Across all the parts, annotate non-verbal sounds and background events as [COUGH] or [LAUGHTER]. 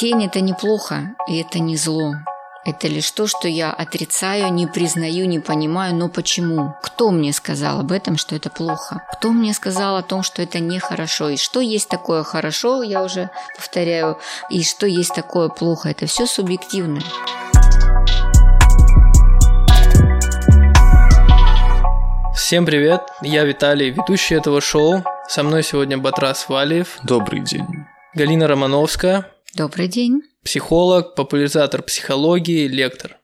Тень – это неплохо, и это не зло. Это лишь то, что я отрицаю, не признаю, не понимаю, но почему? Кто мне сказал об этом, что это плохо? Кто мне сказал о том, что это нехорошо? И что есть такое хорошо, я уже повторяю, и что есть такое плохо? Это все субъективно. Всем привет, я Виталий, ведущий этого шоу. Со мной сегодня Батрас Валиев. Добрый день. Галина Романовская. Добрый день. Психолог, популяризатор психологии, лектор.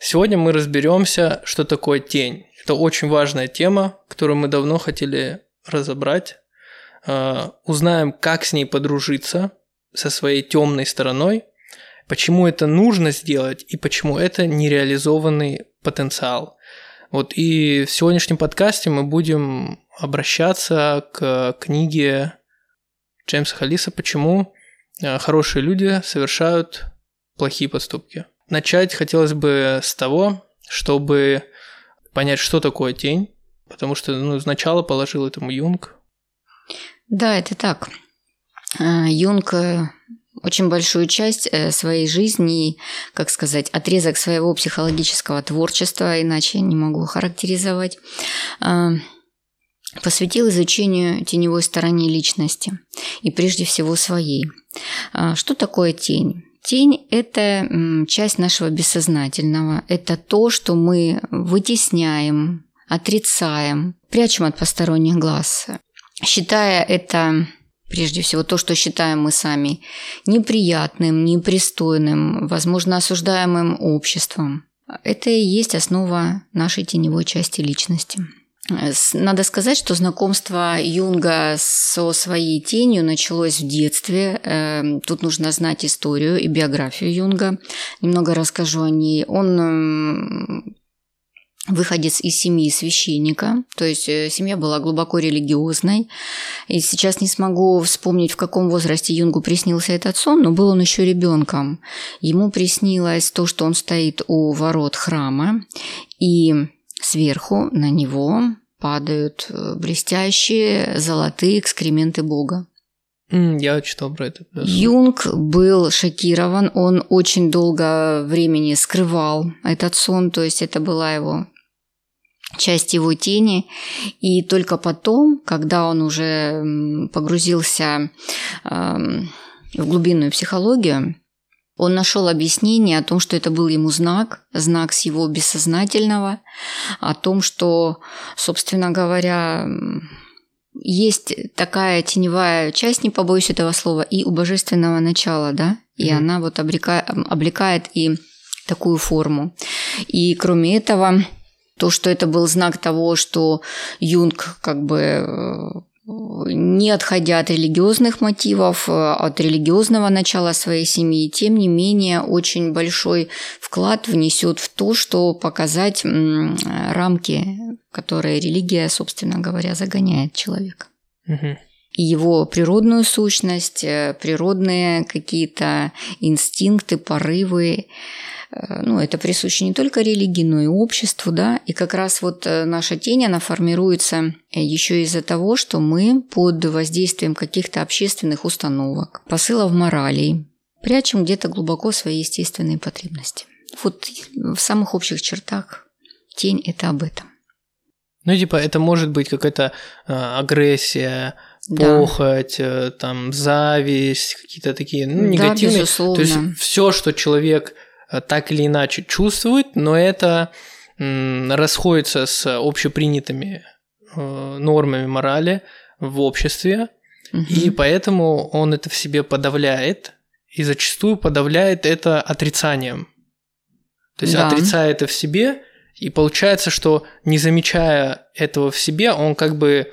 Сегодня мы разберемся, что такое тень. Это очень важная тема, которую мы давно хотели разобрать. А, узнаем, как с ней подружиться, со своей темной стороной, почему это нужно сделать и почему это нереализованный потенциал. Вот и в сегодняшнем подкасте мы будем обращаться к книге Джеймса Халиса «Почему хорошие люди совершают плохие поступки. Начать хотелось бы с того, чтобы понять, что такое тень, потому что ну, сначала положил этому Юнг. Да, это так. Э, Юнг э, очень большую часть своей жизни, как сказать, отрезок своего психологического творчества, иначе не могу характеризовать, посвятил изучению теневой стороны личности и прежде всего своей. А, что такое тень? Тень – это часть нашего бессознательного, это то, что мы вытесняем, отрицаем, прячем от посторонних глаз, считая это прежде всего то, что считаем мы сами неприятным, непристойным, возможно, осуждаемым обществом. Это и есть основа нашей теневой части личности. Надо сказать, что знакомство Юнга со своей тенью началось в детстве. Эм, тут нужно знать историю и биографию Юнга. Немного расскажу о ней. Он эм, выходец из семьи священника, то есть э, семья была глубоко религиозной. И сейчас не смогу вспомнить, в каком возрасте Юнгу приснился этот сон, но был он еще ребенком. Ему приснилось то, что он стоит у ворот храма, и сверху на него падают э, блестящие золотые экскременты Бога. Я читал про это. Юнг был шокирован, он очень долго времени скрывал этот сон, то есть это была его часть его тени, и только потом, когда он уже погрузился эм, в глубинную психологию, он нашел объяснение о том, что это был ему знак, знак с его бессознательного, о том, что, собственно говоря, есть такая теневая часть, не побоюсь этого слова, и у божественного начала, да, и mm-hmm. она вот обрекает, облекает и такую форму. И кроме этого, то, что это был знак того, что Юнг как бы э, не отходя от религиозных мотивов, э, от религиозного начала своей семьи, тем не менее очень большой вклад внесет в то, что показать рамки, которые религия, собственно говоря, загоняет человека. Угу. И его природную сущность, э, природные какие-то инстинкты, порывы, Э, ну, это присуще не только религии, но и обществу, да, и как раз вот э, наша тень, она формируется э, еще из-за того, что мы под воздействием каких-то общественных установок, посылов моралей, прячем где-то глубоко свои естественные потребности. Вот в самых общих чертах тень – это об этом. Ну, типа, это может быть какая-то э, агрессия, похоть, да. там, зависть, какие-то такие ну, негативные. Да, безусловно. То есть все, что человек Э, так или иначе чувствует, но это расходится с общепринятыми э, нормами морали в обществе, угу. и поэтому он это в себе подавляет, и зачастую подавляет это отрицанием. То есть да. отрицая это в себе, и получается, что не замечая этого в себе, он как бы,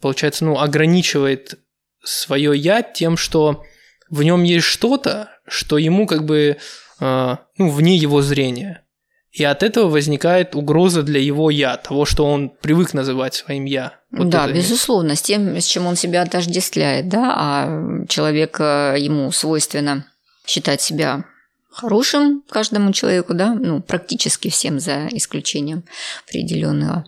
получается, ну, ограничивает свое я тем, что в нем есть что-то, что ему как бы ну, вне его зрения. И от этого возникает угроза для его «я», того, что он привык называть своим «я». Вот да, безусловно, с тем, с чем он себя отождествляет, да, а человек, э, ему свойственно считать себя хорошим каждому человеку, да, ну, практически всем за исключением определенного,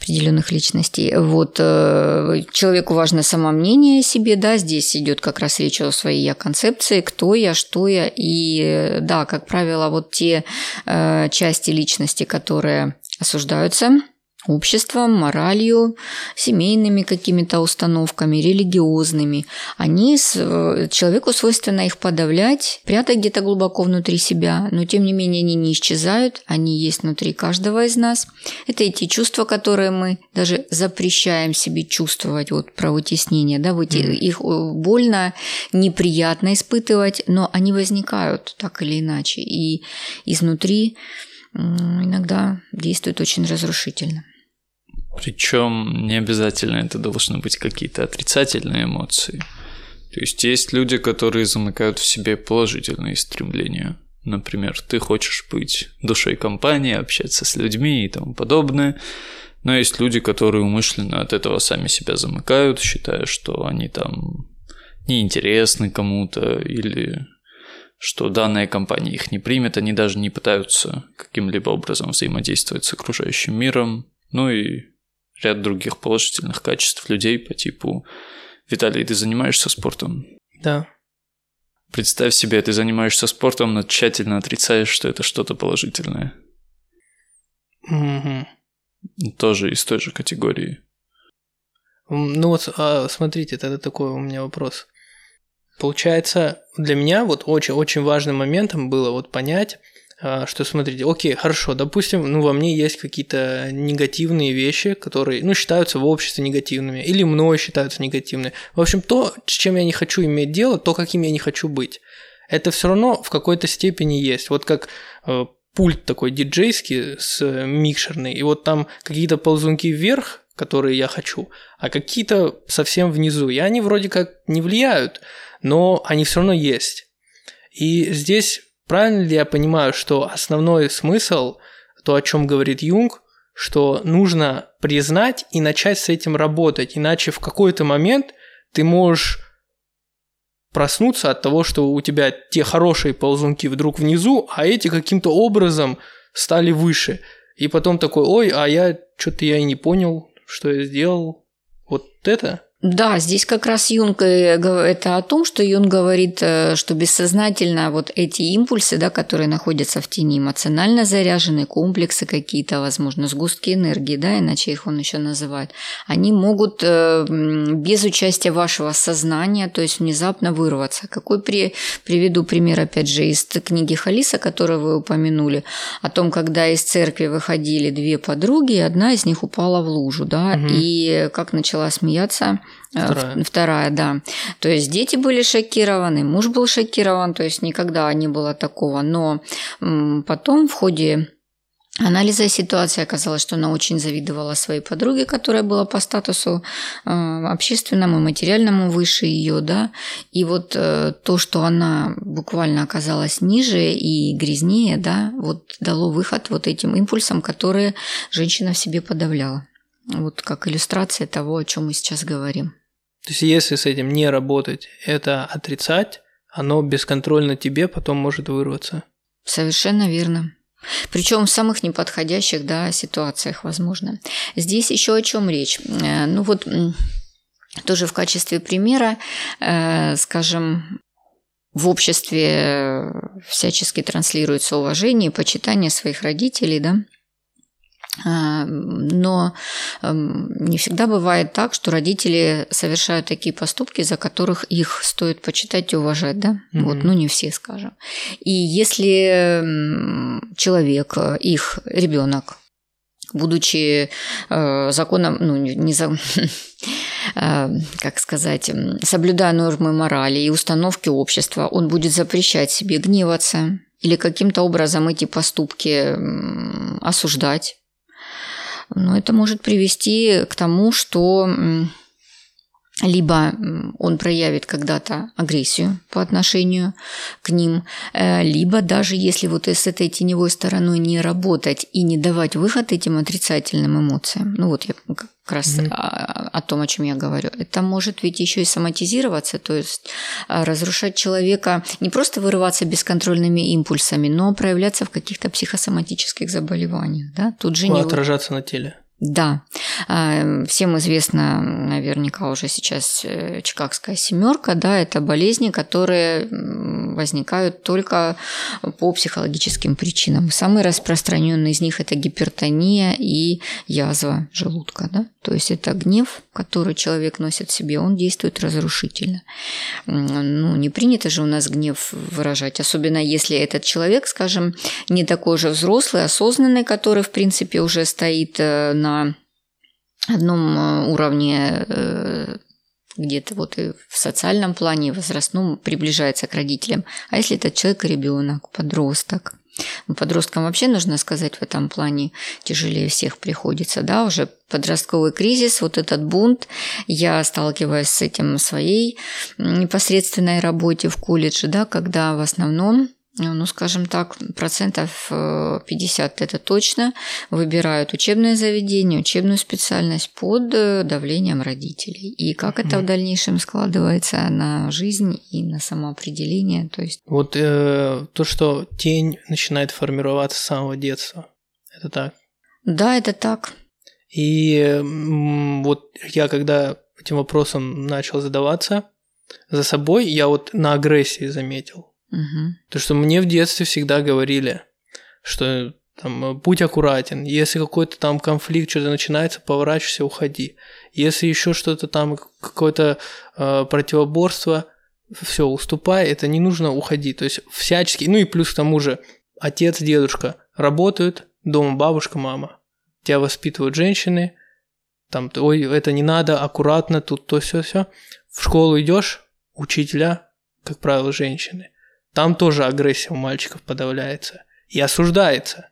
определенных личностей. Вот э, человеку важно самомнение о себе, да, здесь идет как раз речь о своей я концепции, кто я, что я, и да, как правило, вот те э, части личности, которые осуждаются обществом, моралью, семейными какими-то установками, религиозными. Они, э, человеку свойственно их подавлять, прятать где-то глубоко внутри себя, но тем не менее они не исчезают, они есть внутри каждого из нас. Это эти чувства, которые мы даже запрещаем себе чувствовать, вот про вытеснение, да, выте... mm. их э, больно, неприятно испытывать, но они возникают так или иначе, и изнутри иногда действуют очень разрушительно. Причем не обязательно это должны быть какие-то отрицательные эмоции. То есть есть люди, которые замыкают в себе положительные стремления. Например, ты хочешь быть душой компании, общаться с людьми и тому подобное. Но есть люди, которые умышленно от этого сами себя замыкают, считая, что они там неинтересны кому-то или что данная компания их не примет, они даже не пытаются каким-либо образом взаимодействовать с окружающим миром. Ну и ряд других положительных качеств людей по типу «Виталий, ты занимаешься спортом?» Да. Представь себе, ты занимаешься спортом, но тщательно отрицаешь, что это что-то положительное. Угу. Тоже из той же категории. Ну вот, а, смотрите, тогда такой у меня вопрос. Получается, для меня вот очень-очень важным моментом было вот понять, что смотрите, окей, хорошо, допустим, ну во мне есть какие-то негативные вещи, которые, ну, считаются в обществе негативными, или мной считаются негативными. В общем, то, с чем я не хочу иметь дело, то, каким я не хочу быть, это все равно в какой-то степени есть. Вот как э, пульт такой диджейский с э, микшерный, и вот там какие-то ползунки вверх, которые я хочу, а какие-то совсем внизу. И они вроде как не влияют, но они все равно есть. И здесь Правильно ли я понимаю, что основной смысл, то, о чем говорит Юнг, что нужно признать и начать с этим работать, иначе в какой-то момент ты можешь проснуться от того, что у тебя те хорошие ползунки вдруг внизу, а эти каким-то образом стали выше. И потом такой, ой, а я что-то я и не понял, что я сделал. Вот это? Да, здесь как раз Юнг это о том, что Юнг говорит, э, что бессознательно вот эти импульсы, да, которые находятся в тени, эмоционально заряженные комплексы какие-то, возможно, сгустки энергии, да, иначе их он еще называет, они могут э, без участия вашего сознания, то есть внезапно вырваться. Какой при, приведу пример, опять же, из книги Халиса, которую вы упомянули, о том, когда из церкви выходили две подруги, и одна из них упала в лужу, да, угу. и как начала смеяться Э, вторая. Вторая, да. То есть дети были шокированы, муж был шокирован, то есть никогда не было такого. Но потом в ходе анализа ситуации оказалось, что она очень завидовала своей подруге, которая была по статусу э, общественному и материальному выше ее, да, и вот э, то, что она буквально оказалась ниже и грязнее, да, вот дало выход вот этим импульсам, которые женщина в себе подавляла. Вот как иллюстрация того, о чем мы сейчас говорим. То есть, если с этим не работать, это отрицать, оно бесконтрольно тебе потом может вырваться. Совершенно верно. Причем в самых неподходящих да, ситуациях, возможно. Здесь еще о чем речь. Э, ну вот тоже в качестве примера, э, скажем, в обществе всячески транслируется уважение и почитание своих родителей, да, но эм, не всегда бывает так, что родители совершают такие поступки, за которых их стоит почитать и уважать, да? Mm-hmm. Вот, ну не все, скажем. И если человек, их ребенок, будучи э, законом, ну не за, [LAUGHS] э, как сказать, соблюдая нормы морали и установки общества, он будет запрещать себе гневаться или каким-то образом эти поступки осуждать но это может привести к тому, что либо он проявит когда-то агрессию по отношению к ним, э, либо даже если вот с этой теневой стороной не работать и не давать выход этим отрицательным эмоциям, ну вот я как раз mm-hmm. о, о том, о чем я говорю, это может ведь еще и соматизироваться, то есть а, разрушать человека, не просто вырываться бесконтрольными импульсами, но проявляться в каких-то психосоматических заболеваниях, да? Тут же не отражаться на теле. Да, а, всем известно наверняка уже сейчас э, Чикагская семерка, да, это болезни, которые возникают только по психологическим причинам. Самые распространенные из них это гипертония и язва желудка, да, то есть это гнев, который человек носит в себе, он действует разрушительно. Ну, не принято же у нас гнев выражать, особенно если этот человек, скажем, не такой же взрослый, осознанный, который, в принципе, уже стоит э, на на одном э, уровне э, где-то вот и в социальном плане, возрастном приближается к родителям. А если этот человек ребенок, подросток? Ну, подросткам вообще, нужно сказать, в этом плане тяжелее всех приходится, да, уже подростковый кризис, вот этот бунт, я сталкиваюсь с этим в своей непосредственной работе в колледже, да, когда в основном ну, скажем так, процентов 50 э, это точно, выбирают учебное заведение, учебную специальность под э, давлением родителей. И как это в дальнейшем складывается на жизнь и на самоопределение, то есть... Вот э, то, что тень начинает формироваться с самого детства, это так? Да, это так. И вот я когда этим вопросом начал задаваться за собой, я вот на агрессии заметил Угу. То, что мне в детстве всегда говорили, что там, будь аккуратен, если какой-то там конфликт, что-то начинается, поворачивайся, уходи. Если еще что-то там, какое-то э, противоборство, все, уступай, это не нужно, уходи. То есть всячески, ну и плюс к тому же, отец, дедушка работают, дома бабушка, мама. Тебя воспитывают женщины, там, ой, это не надо, аккуратно, тут то все все. В школу идешь, учителя, как правило, женщины. Там тоже агрессия у мальчиков подавляется и осуждается.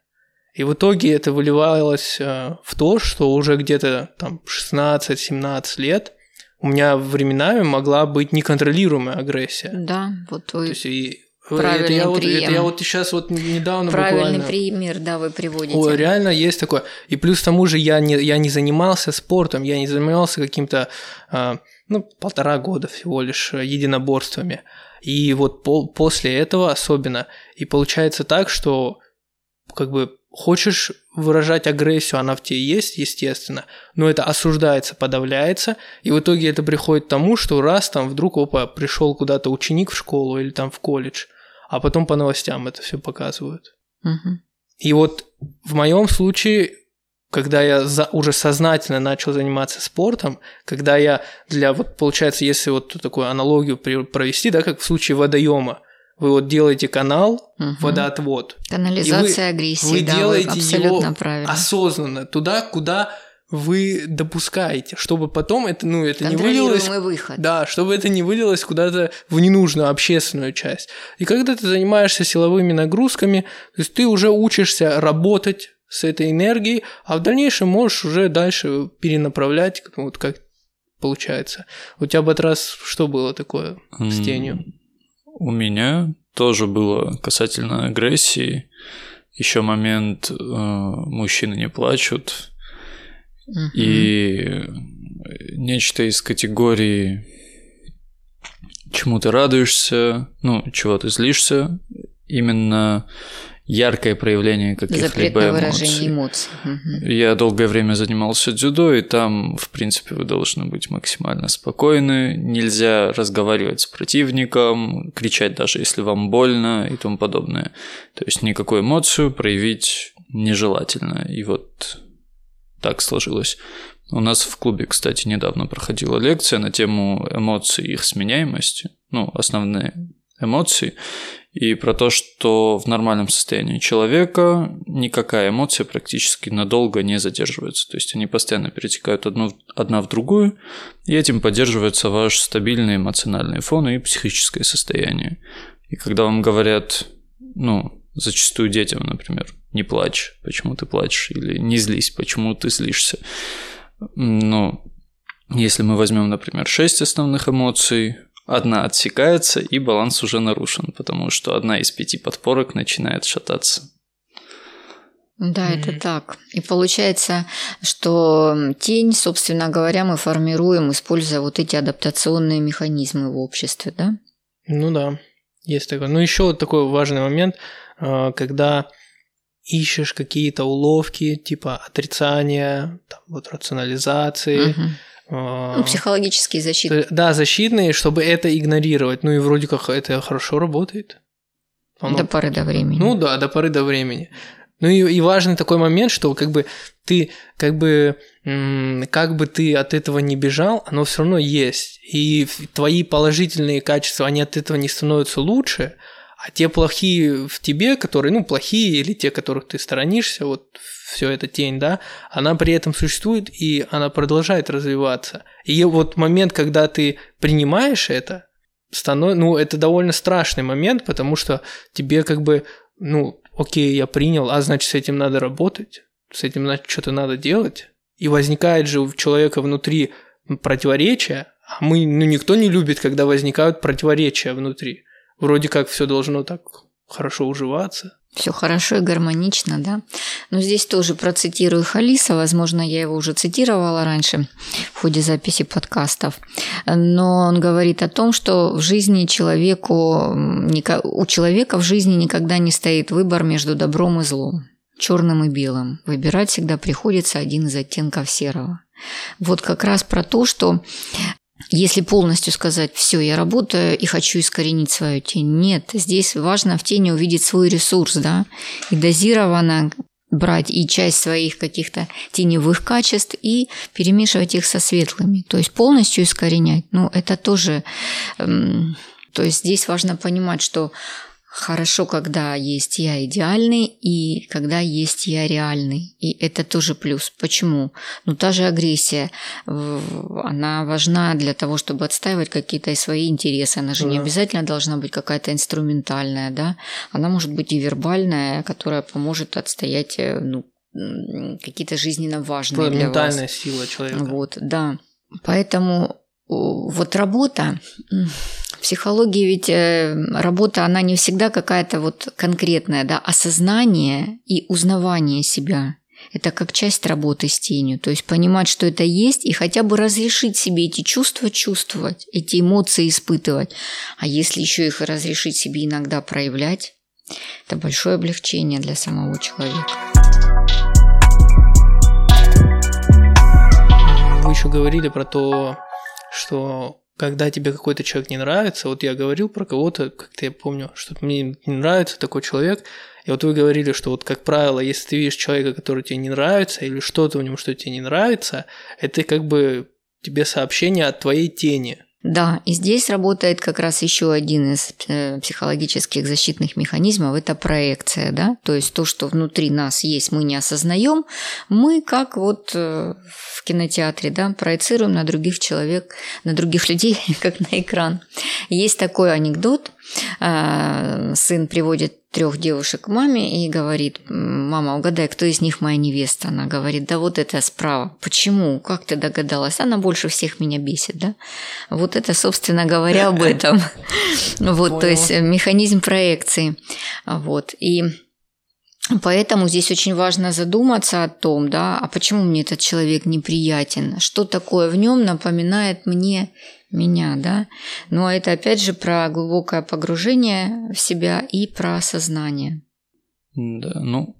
И в итоге это выливалось э, в то, что уже где-то там 16-17 лет у меня временами могла быть неконтролируемая агрессия. Да, вот вы... То есть и Правильный это я, вот, это я вот сейчас вот недавно Правильный буквально... пример, да, вы приводите. О, реально есть такое. И плюс к тому же я не, я не занимался спортом, я не занимался каким-то, э, ну, полтора года всего лишь э, единоборствами. И вот по после этого особенно. И получается так, что как бы хочешь выражать агрессию, она в тебе есть, естественно, но это осуждается, подавляется, и в итоге это приходит к тому, что раз там вдруг, опа, пришел куда-то ученик в школу или там в колледж, а потом по новостям это все показывают. Угу. И вот в моем случае когда я за, уже сознательно начал заниматься спортом, когда я для, вот получается, если вот такую аналогию провести, да, как в случае водоема, вы вот делаете канал, угу. водоотвод. Канализация вы, агрессии, вы да, делаете вы абсолютно его правильно. осознанно туда, куда вы допускаете, чтобы потом это, ну, это не вылилось... выход. Да, чтобы это не вылилось куда-то в ненужную общественную часть. И когда ты занимаешься силовыми нагрузками, то есть ты уже учишься работать с этой энергией, а в дальнейшем можешь уже дальше перенаправлять, вот как получается. У тебя этот раз что было такое с тенью? У меня тоже было касательно агрессии. Еще момент э, мужчины не плачут. Угу. И нечто из категории чему ты радуешься, ну, чего ты злишься, именно яркое проявление каких-либо эмоций. эмоций. Угу. Я долгое время занимался дзюдо, и там, в принципе, вы должны быть максимально спокойны. Нельзя разговаривать с противником, кричать даже если вам больно и тому подобное. То есть никакую эмоцию проявить нежелательно. И вот так сложилось. У нас в клубе, кстати, недавно проходила лекция на тему эмоций и их сменяемости. Ну, основные эмоций и про то, что в нормальном состоянии человека никакая эмоция практически надолго не задерживается. То есть они постоянно перетекают одну, одна в другую, и этим поддерживается ваш стабильный эмоциональный фон и психическое состояние. И когда вам говорят, ну, зачастую детям, например, не плачь, почему ты плачешь, или не злись, почему ты злишься, ну, Если мы возьмем, например, шесть основных эмоций, одна отсекается, и баланс уже нарушен, потому что одна из пяти подпорок начинает шататься. Да, mm-hmm. это так. И получается, что тень, собственно говоря, мы формируем, используя вот эти адаптационные механизмы в обществе, да? Ну да, есть такое. Ну еще вот такой важный момент, а, когда ищешь какие-то уловки, типа отрицания, там, вот рационализации. Uh-huh. Ну, психологические защиты. Да, защитные, чтобы это игнорировать. Ну и вроде как это хорошо работает. Оно... До поры до времени. Ну да, до поры до времени. Ну и, и важный такой момент, что как бы ты, как бы, как бы ты от этого не бежал, оно все равно есть. И твои положительные качества, они от этого не становятся лучше, а те плохие в тебе, которые, ну, плохие, или те, которых ты сторонишься, вот все это тень, да, она при этом существует, и она продолжает развиваться. И вот момент, когда ты принимаешь это, станов... ну, это довольно страшный момент, потому что тебе как бы, ну, окей, я принял, а значит, с этим надо работать, с этим значит, что-то надо делать. И возникает же у человека внутри противоречия, а мы, ну, никто не любит, когда возникают противоречия внутри. Вроде как все должно так хорошо уживаться. Все хорошо и гармонично, да. Но здесь тоже процитирую Халиса, возможно, я его уже цитировала раньше в ходе записи подкастов. Но он говорит о том, что в жизни человеку, у человека в жизни никогда не стоит выбор между добром и злом, черным и белым. Выбирать всегда приходится один из оттенков серого. Вот как раз про то, что если полностью сказать, все, я работаю и хочу искоренить свою тень, нет, здесь важно в тени увидеть свой ресурс, да, и дозированно брать и часть своих каких-то теневых качеств и перемешивать их со светлыми, то есть полностью искоренять. Ну, это тоже, эм, то есть здесь важно понимать, что Хорошо, когда есть я идеальный и когда есть я реальный. И это тоже плюс. Почему? Ну, та же агрессия, она важна для того, чтобы отстаивать какие-то свои интересы. Она же да. не обязательно должна быть какая-то инструментальная, да? Она может быть и вербальная, которая поможет отстоять э, ну, какие-то жизненно важные для ментальная сила человека. Вот, да. Поэтому вот работа, в психологии ведь э, работа, она не всегда какая-то вот конкретная, да, осознание и узнавание себя. Это как часть работы с тенью. То есть понимать, что это есть, и хотя бы разрешить себе эти чувства чувствовать, эти эмоции испытывать. А если еще их разрешить себе иногда проявлять, это большое облегчение для самого человека. Вы еще говорили про то, что когда тебе какой-то человек не нравится, вот я говорил про кого-то, как-то я помню, что мне не нравится такой человек, и вот вы говорили, что вот как правило, если ты видишь человека, который тебе не нравится, или что-то в нем, что тебе не нравится, это как бы тебе сообщение от твоей тени – да, и здесь работает как раз еще один из э, психологических защитных механизмов – это проекция, да, то есть то, что внутри нас есть, мы не осознаем, мы как вот э, в кинотеатре, да, проецируем на других человек, на других людей, [LAUGHS] как на экран. Есть такой анекдот, э, сын приводит трех девушек к маме и говорит, мама, угадай, кто из них моя невеста? Она говорит, да вот это справа. Почему? Как ты догадалась? Она больше всех меня бесит, да? Вот это, собственно говоря, об этом. [LAUGHS] Вот, то есть механизм проекции. Вот, и Поэтому здесь очень важно задуматься о том, да, а почему мне этот человек неприятен, что такое в нем напоминает мне меня, да. Но ну, а это опять же про глубокое погружение в себя и про осознание. Да, ну,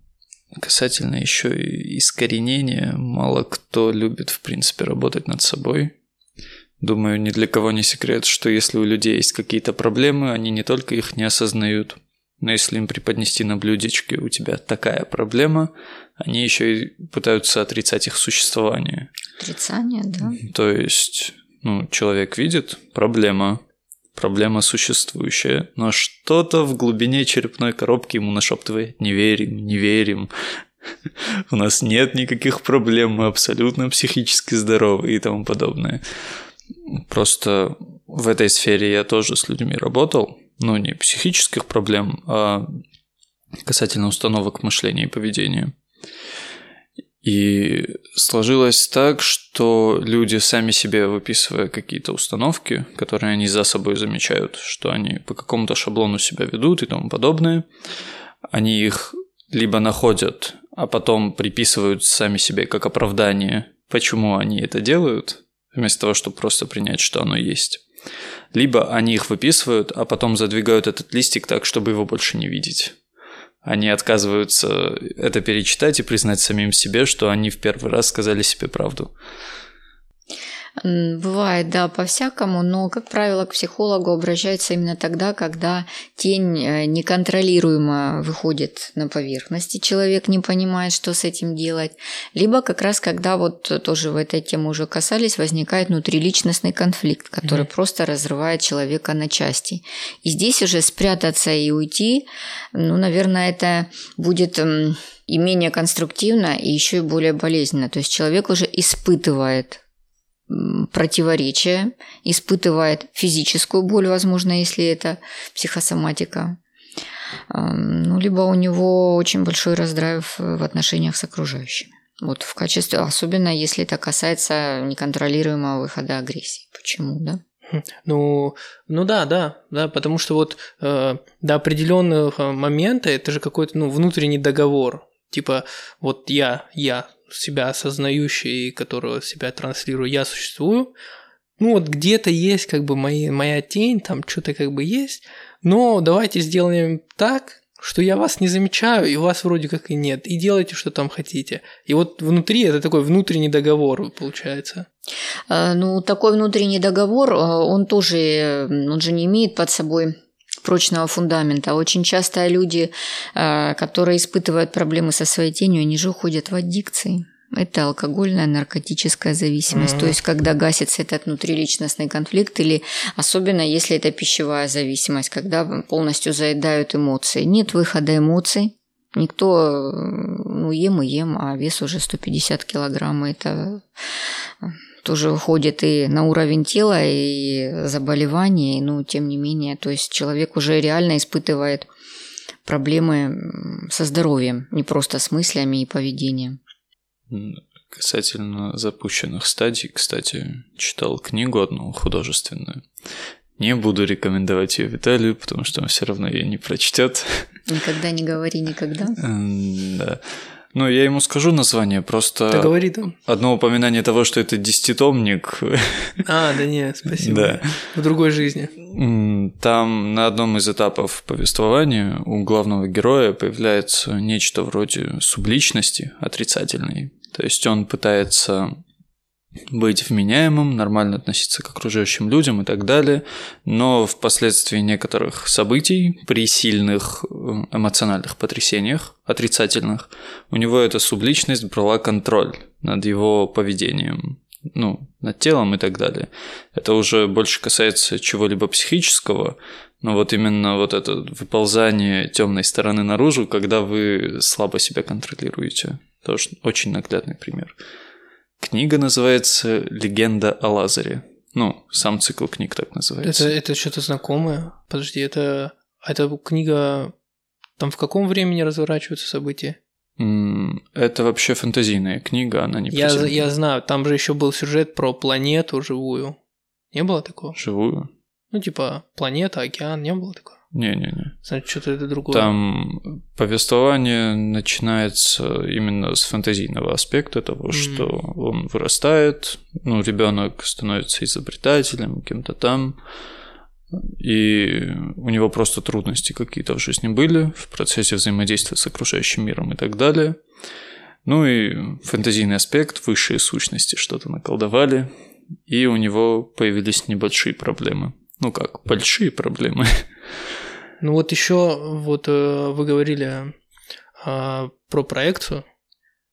касательно еще и искоренения, мало кто любит, в принципе, работать над собой. Думаю, ни для кого не секрет, что если у людей есть какие-то проблемы, они не только их не осознают, но если им преподнести на блюдечке у тебя такая проблема, они еще и пытаются отрицать их существование. Отрицание, да. То есть ну, человек видит проблема, проблема существующая, но что-то в глубине черепной коробки ему нашептывает «не верим, не верим». [LAUGHS] У нас нет никаких проблем, мы абсолютно психически здоровы и тому подобное. Просто в этой сфере я тоже с людьми работал, но не психических проблем, а касательно установок мышления и поведения. И сложилось так, что люди сами себе выписывая какие-то установки, которые они за собой замечают, что они по какому-то шаблону себя ведут и тому подобное, они их либо находят, а потом приписывают сами себе как оправдание, почему они это делают, вместо того, чтобы просто принять, что оно есть. Либо они их выписывают, а потом задвигают этот листик так, чтобы его больше не видеть. Они отказываются это перечитать и признать самим себе, что они в первый раз сказали себе правду. Бывает, да, по-всякому, но, как правило, к психологу обращаются именно тогда, когда тень э, неконтролируемо выходит на поверхность, и человек не понимает, что с этим делать. Либо как раз, когда вот тоже в этой теме уже касались, возникает внутриличностный конфликт, который mm просто разрывает человека на части. И здесь уже спрятаться и уйти, ну, наверное, это будет и менее конструктивно, и еще и более болезненно. То есть человек уже испытывает противоречия, испытывает физическую боль, возможно, если это психосоматика. Ну, либо у него очень большой раздрайв в отношениях с окружающими. Вот в качестве, особенно если это касается неконтролируемого выхода агрессии. Почему, да? Хм, ну, ну да, да, да, потому что вот э, до определенного момента это же какой-то ну, внутренний договор. Типа, вот я, я себя осознающий, которого себя транслирую, я существую. Ну вот где-то есть как бы мои, моя тень, там что-то как бы есть, но давайте сделаем так, что я вас не замечаю, и вас вроде как и нет, и делайте, что там хотите. И вот внутри это такой внутренний договор получается. А, ну, такой внутренний договор, а, он тоже, он же не имеет под собой прочного фундамента. Очень часто люди, а, которые испытывают проблемы со своей тенью, они же уходят в аддикции. Это алкогольная, наркотическая зависимость. Mm-hmm. То есть, когда гасится этот внутриличностный конфликт, или особенно если это пищевая зависимость, когда полностью заедают эмоции. Нет выхода эмоций. Никто, ну, ем и ем, а вес уже 150 килограмм. Это тоже выходит и на уровень тела, и заболеваний, но тем не менее, то есть человек уже реально испытывает проблемы со здоровьем, не просто с мыслями и поведением. Касательно запущенных стадий, кстати, читал книгу одну художественную. Не буду рекомендовать ее Виталию, потому что он все равно ее не прочтет. Никогда не говори никогда. Да. Ну, я ему скажу название, просто... Да говори там. Одно упоминание того, что это десятитомник. А, да нет, спасибо. Да. В другой жизни. Там на одном из этапов повествования у главного героя появляется нечто вроде субличности отрицательной. То есть он пытается быть вменяемым, нормально относиться к окружающим людям и так далее, но впоследствии некоторых событий, при сильных э, эмоциональных потрясениях, отрицательных, у него эта субличность брала контроль над его поведением, ну, над телом и так далее. Это уже больше касается чего-либо психического, но вот именно вот это выползание темной стороны наружу, когда вы слабо себя контролируете. Тоже очень наглядный пример. Книга называется «Легенда о Лазаре». Ну, сам цикл книг так называется. Это, это что-то знакомое? Подожди, это, это книга... Там в каком времени разворачиваются события? Это вообще фэнтезийная книга, она не я, я знаю, там же еще был сюжет про планету живую. Не было такого? Живую? Ну, типа, планета, океан, не было такого? Не-не-не. Значит, что-то это другое. Там повествование начинается именно с фантазийного аспекта того, mm-hmm. что он вырастает, ну, ребенок становится изобретателем, кем-то там, и у него просто трудности какие-то в жизни были в процессе взаимодействия с окружающим миром и так далее. Ну и фэнтезийный аспект, высшие сущности что-то наколдовали, и у него появились небольшие проблемы. Ну как, большие проблемы. [LAUGHS] Ну вот еще вот э, вы говорили а, про проекцию,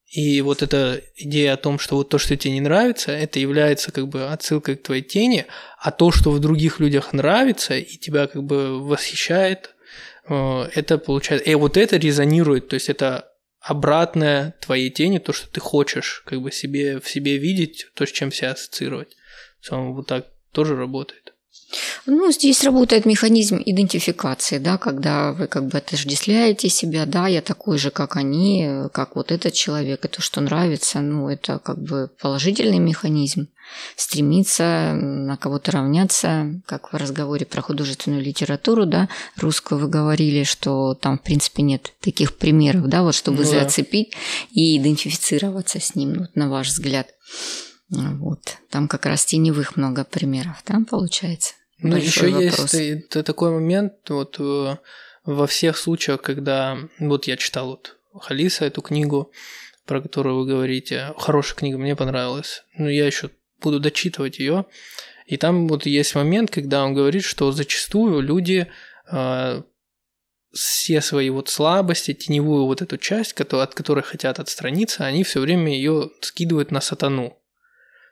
и вот эта идея о том, что вот то, что тебе не нравится, это является как бы отсылкой к твоей тени, а то, что в других людях нравится и тебя как бы восхищает, э, это получается... И вот это резонирует, то есть это обратное твоей тени, то, что ты хочешь как бы себе, в себе видеть, то, с чем себя ассоциировать. Вот так тоже работает. Ну, здесь работает механизм идентификации, да, когда вы как бы отождествляете себя, да, я такой же, как они, как вот этот человек, это что нравится, ну, это как бы положительный механизм. Стремиться на кого-то равняться, как в разговоре про художественную литературу, да, русскую вы говорили, что там, в принципе, нет таких примеров, да, вот чтобы ну, зацепить да. и идентифицироваться с ним, вот, на ваш взгляд. Вот. Там как раз теневых много примеров, там получается. Ну, еще вопрос. есть такой момент, вот э, во всех случаях, когда вот я читал вот Халиса эту книгу, про которую вы говорите, хорошая книга, мне понравилась. Но я еще буду дочитывать ее. И там вот есть момент, когда он говорит, что зачастую люди э, все свои вот слабости, теневую вот эту часть, от которой хотят отстраниться, они все время ее скидывают на сатану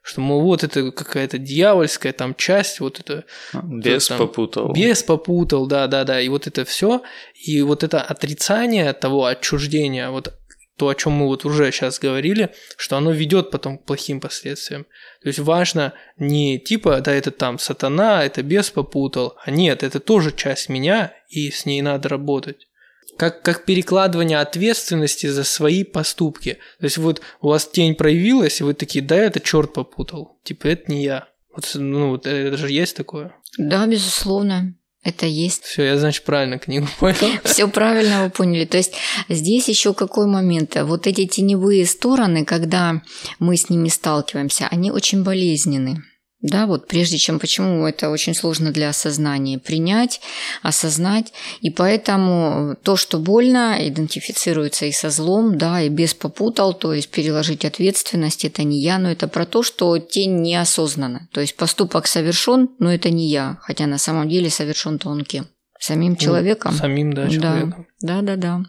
что, мол, вот это какая-то дьявольская там часть, вот это... А, бес там, попутал. Бес попутал, да-да-да, и вот это все, и вот это отрицание того отчуждения, вот то, о чем мы вот уже сейчас говорили, что оно ведет потом к плохим последствиям. То есть важно не типа, да, это там сатана, это бес попутал, а нет, это тоже часть меня, и с ней надо работать как, как перекладывание ответственности за свои поступки. То есть вот у вас тень проявилась, и вы такие, да, это черт попутал. Типа, это не я. Вот, ну, вот это же есть такое. Да, безусловно. Это есть. Все, я, значит, правильно книгу [LAUGHS] понял. Все правильно вы поняли. То есть здесь еще какой момент? Вот эти теневые стороны, когда мы с ними сталкиваемся, они очень болезненны. Да, вот прежде чем почему это очень сложно для осознания принять, осознать, и поэтому то, что больно, идентифицируется и со злом, да, и без попутал, то есть переложить ответственность, это не я, но это про то, что тень неосознанна, то есть поступок совершен, но это не я, хотя на самом деле совершен-то он кем? Самим ну, человеком. Самим, да, человеком. Да, да, да, да.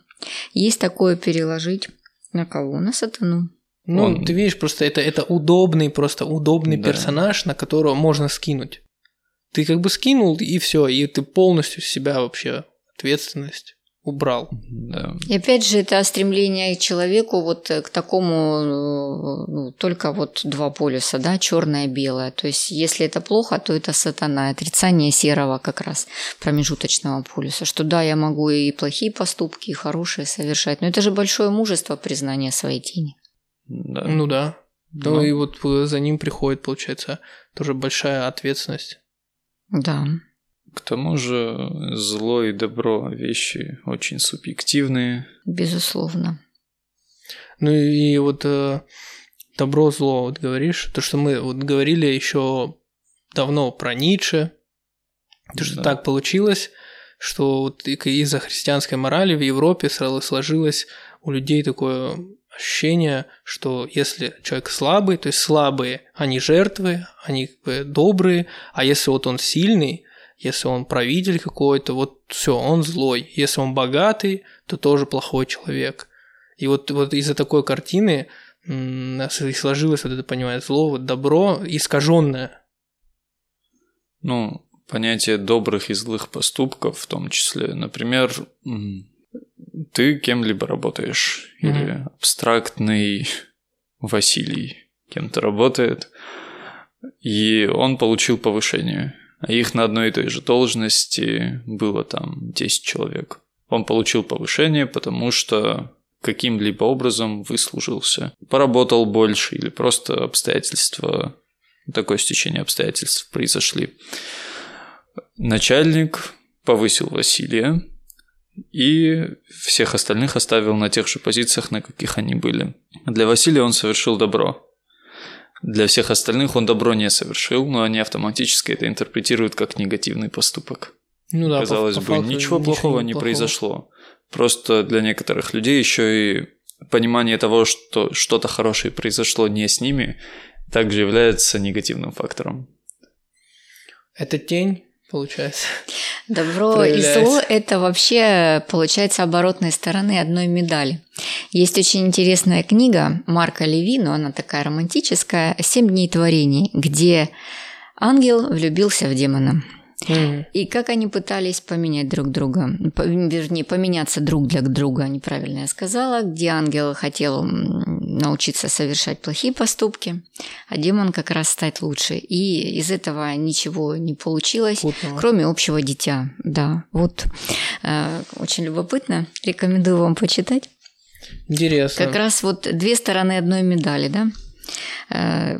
Есть такое переложить на кого? На сатану. Ну, он... ты видишь, просто это, это удобный, просто удобный да. персонаж, на которого можно скинуть. Ты как бы скинул, и все, и ты полностью себя вообще ответственность убрал. Да. И опять же, это стремление к человеку вот к такому, ну, только вот два полюса, да, черное и белое. То есть, если это плохо, то это сатана, отрицание серого как раз промежуточного полюса, что да, я могу и плохие поступки, и хорошие совершать, но это же большое мужество признания своей тени. Да. Ну да. Ну и вот за ним приходит, получается, тоже большая ответственность. Да. К тому же зло и добро вещи очень субъективные. Безусловно. Ну и вот э, добро, зло, вот говоришь, то, что мы вот говорили еще давно про Ницше, то, что да. так получилось, что вот из-за христианской морали в Европе сложилось у людей такое ощущение, что если человек слабый, то есть слабые, они жертвы, они как бы добрые, а если вот он сильный, если он правитель какой-то, вот все, он злой. Если он богатый, то тоже плохой человек. И вот, вот из-за такой картины сложилось вот это понимание зло, вот добро искаженное. Ну, понятие добрых и злых поступков в том числе. Например, ты кем-либо работаешь, mm-hmm. или абстрактный Василий кем-то работает, и он получил повышение. А их на одной и той же должности было там 10 человек. Он получил повышение, потому что каким-либо образом выслужился. Поработал больше или просто обстоятельства, такое стечение обстоятельств произошли. Начальник повысил Василия, и всех остальных оставил на тех же позициях, на каких они были. Для Василия он совершил добро. Для всех остальных он добро не совершил, но они автоматически это интерпретируют как негативный поступок. Ну да, Казалось по, по бы, факту, ничего плохого не плохого. произошло. Просто для некоторых людей еще и понимание того, что что-то хорошее произошло не с ними, также является негативным фактором. Это тень получается. Добро и зло – это вообще, получается, оборотные стороны одной медали. Есть очень интересная книга Марка Леви, но она такая романтическая, «Семь дней творений», где ангел влюбился в демона. Mm. И как они пытались поменять друг друга, вернее, поменяться друг для друга, неправильно я сказала, где ангел хотел научиться совершать плохие поступки, а демон как раз стать лучше. И из этого ничего не получилось, Путного. кроме общего дитя. Да, вот э, очень любопытно. Рекомендую вам почитать. Интересно. Как раз вот две стороны одной медали, да? Э,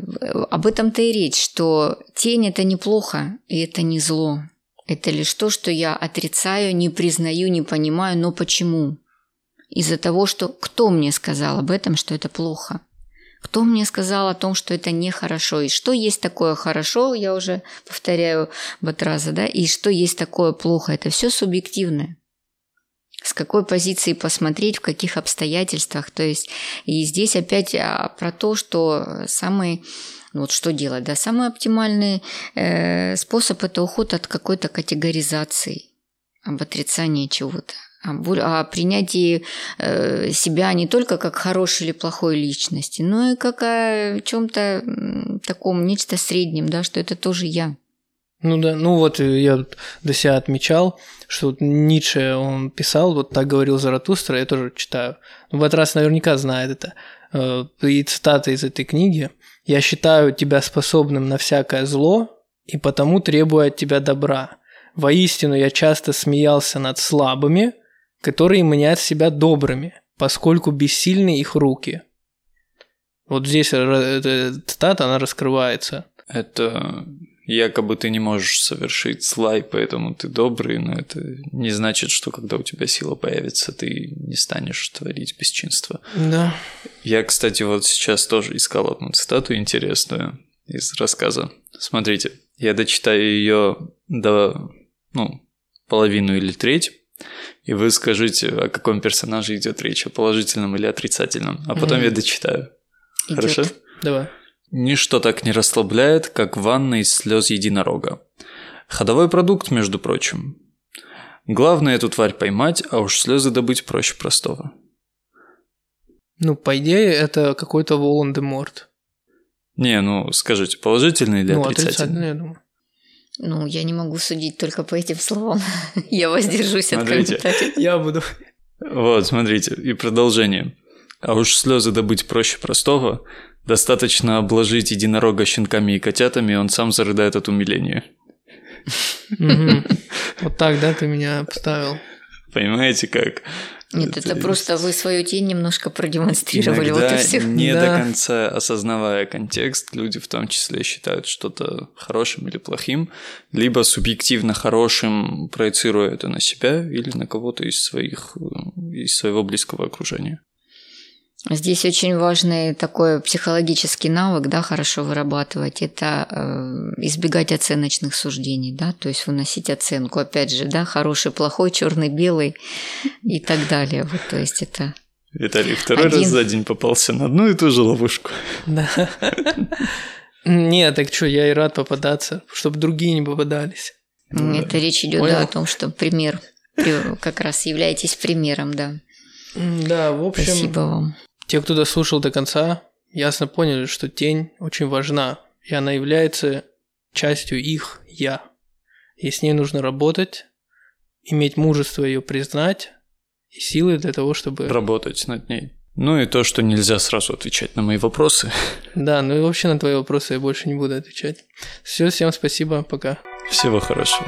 об этом-то и речь, что тень это неплохо, и это не зло. Это лишь то, что я отрицаю, не признаю, не понимаю, но почему? Из-за того, что кто мне сказал об этом, что это плохо? Кто мне сказал о том, что это нехорошо? И что есть такое хорошо, я уже повторяю Батраза, да? И что есть такое плохо? Это все субъективное с какой позиции посмотреть, в каких обстоятельствах. То есть, и здесь опять а, про то, что самый ну вот что делать, да, самый оптимальный э, способ это уход от какой-то категоризации, об отрицании чего-то, о, о принятии э, себя не только как хорошей или плохой личности, но и как о чем-то таком, нечто среднем, да, что это тоже я. Ну да, ну вот я до себя отмечал, что вот Ницше, он писал, вот так говорил Заратустра, я тоже читаю. Ну, вот раз наверняка знает это. Э, и цитата из этой книги. «Я считаю тебя способным на всякое зло, и потому требую от тебя добра. Воистину я часто смеялся над слабыми, которые мнят себя добрыми, поскольку бессильны их руки». Вот здесь эта цитата, она раскрывается. Это якобы ты не можешь совершить зла, и поэтому ты добрый, но это не значит, что когда у тебя сила появится, ты не станешь творить бесчинство. Да. Я, кстати, вот сейчас тоже искал одну цитату интересную из рассказа. Смотрите, я дочитаю ее до, ну, половину или треть, и вы скажите, о каком персонаже идет речь, о положительном или отрицательном, а потом mm-hmm. я дочитаю. Идёт. Хорошо? Давай. Ничто так не расслабляет, как ванна из слез единорога. Ходовой продукт, между прочим. Главное эту тварь поймать, а уж слезы добыть проще простого. Ну, по идее, это какой-то Волан-де-Морт. Не, ну скажите, положительный или ну, отрицательный? отрицательный, я думаю. Ну, я не могу судить только по этим словам. [LAUGHS] я воздержусь от Смотрите. комментариев. Я буду. Вот, смотрите, и продолжение. А уж слезы добыть проще простого. Достаточно обложить единорога щенками и котятами, он сам зарыдает от умиления. Вот так, да, ты меня поставил. Понимаете как? Нет, это просто вы свою тень немножко продемонстрировали, вот и не Да. до конца осознавая контекст, люди в том числе считают что-то хорошим или плохим, либо субъективно хорошим, проецируя это на себя или на кого-то из своих э, из своего близкого окружения. Здесь очень важный такой психологический навык, да, хорошо вырабатывать, это э, избегать оценочных суждений, да, то есть выносить оценку, опять же, да, хороший, плохой, черный, белый и так далее. Вот, то есть это Виталий второй Один. раз за день попался на одну и ту же ловушку. Да. Нет, так что, я и рад попадаться, чтобы другие не попадались. это речь идет о том, что пример при- как раз являетесь примером, да. Да, в общем, Спасибо вам. Те, кто дослушал до конца, ясно поняли, что тень очень важна, и она является частью их «я». И с ней нужно работать, иметь мужество ее признать и силы для того, чтобы... Работать над ней. Ну и то, что нельзя сразу отвечать на мои вопросы. [LAUGHS] Да, ну и вообще на твои вопросы я больше не буду отвечать. Все, всем спасибо, пока. Всего хорошего.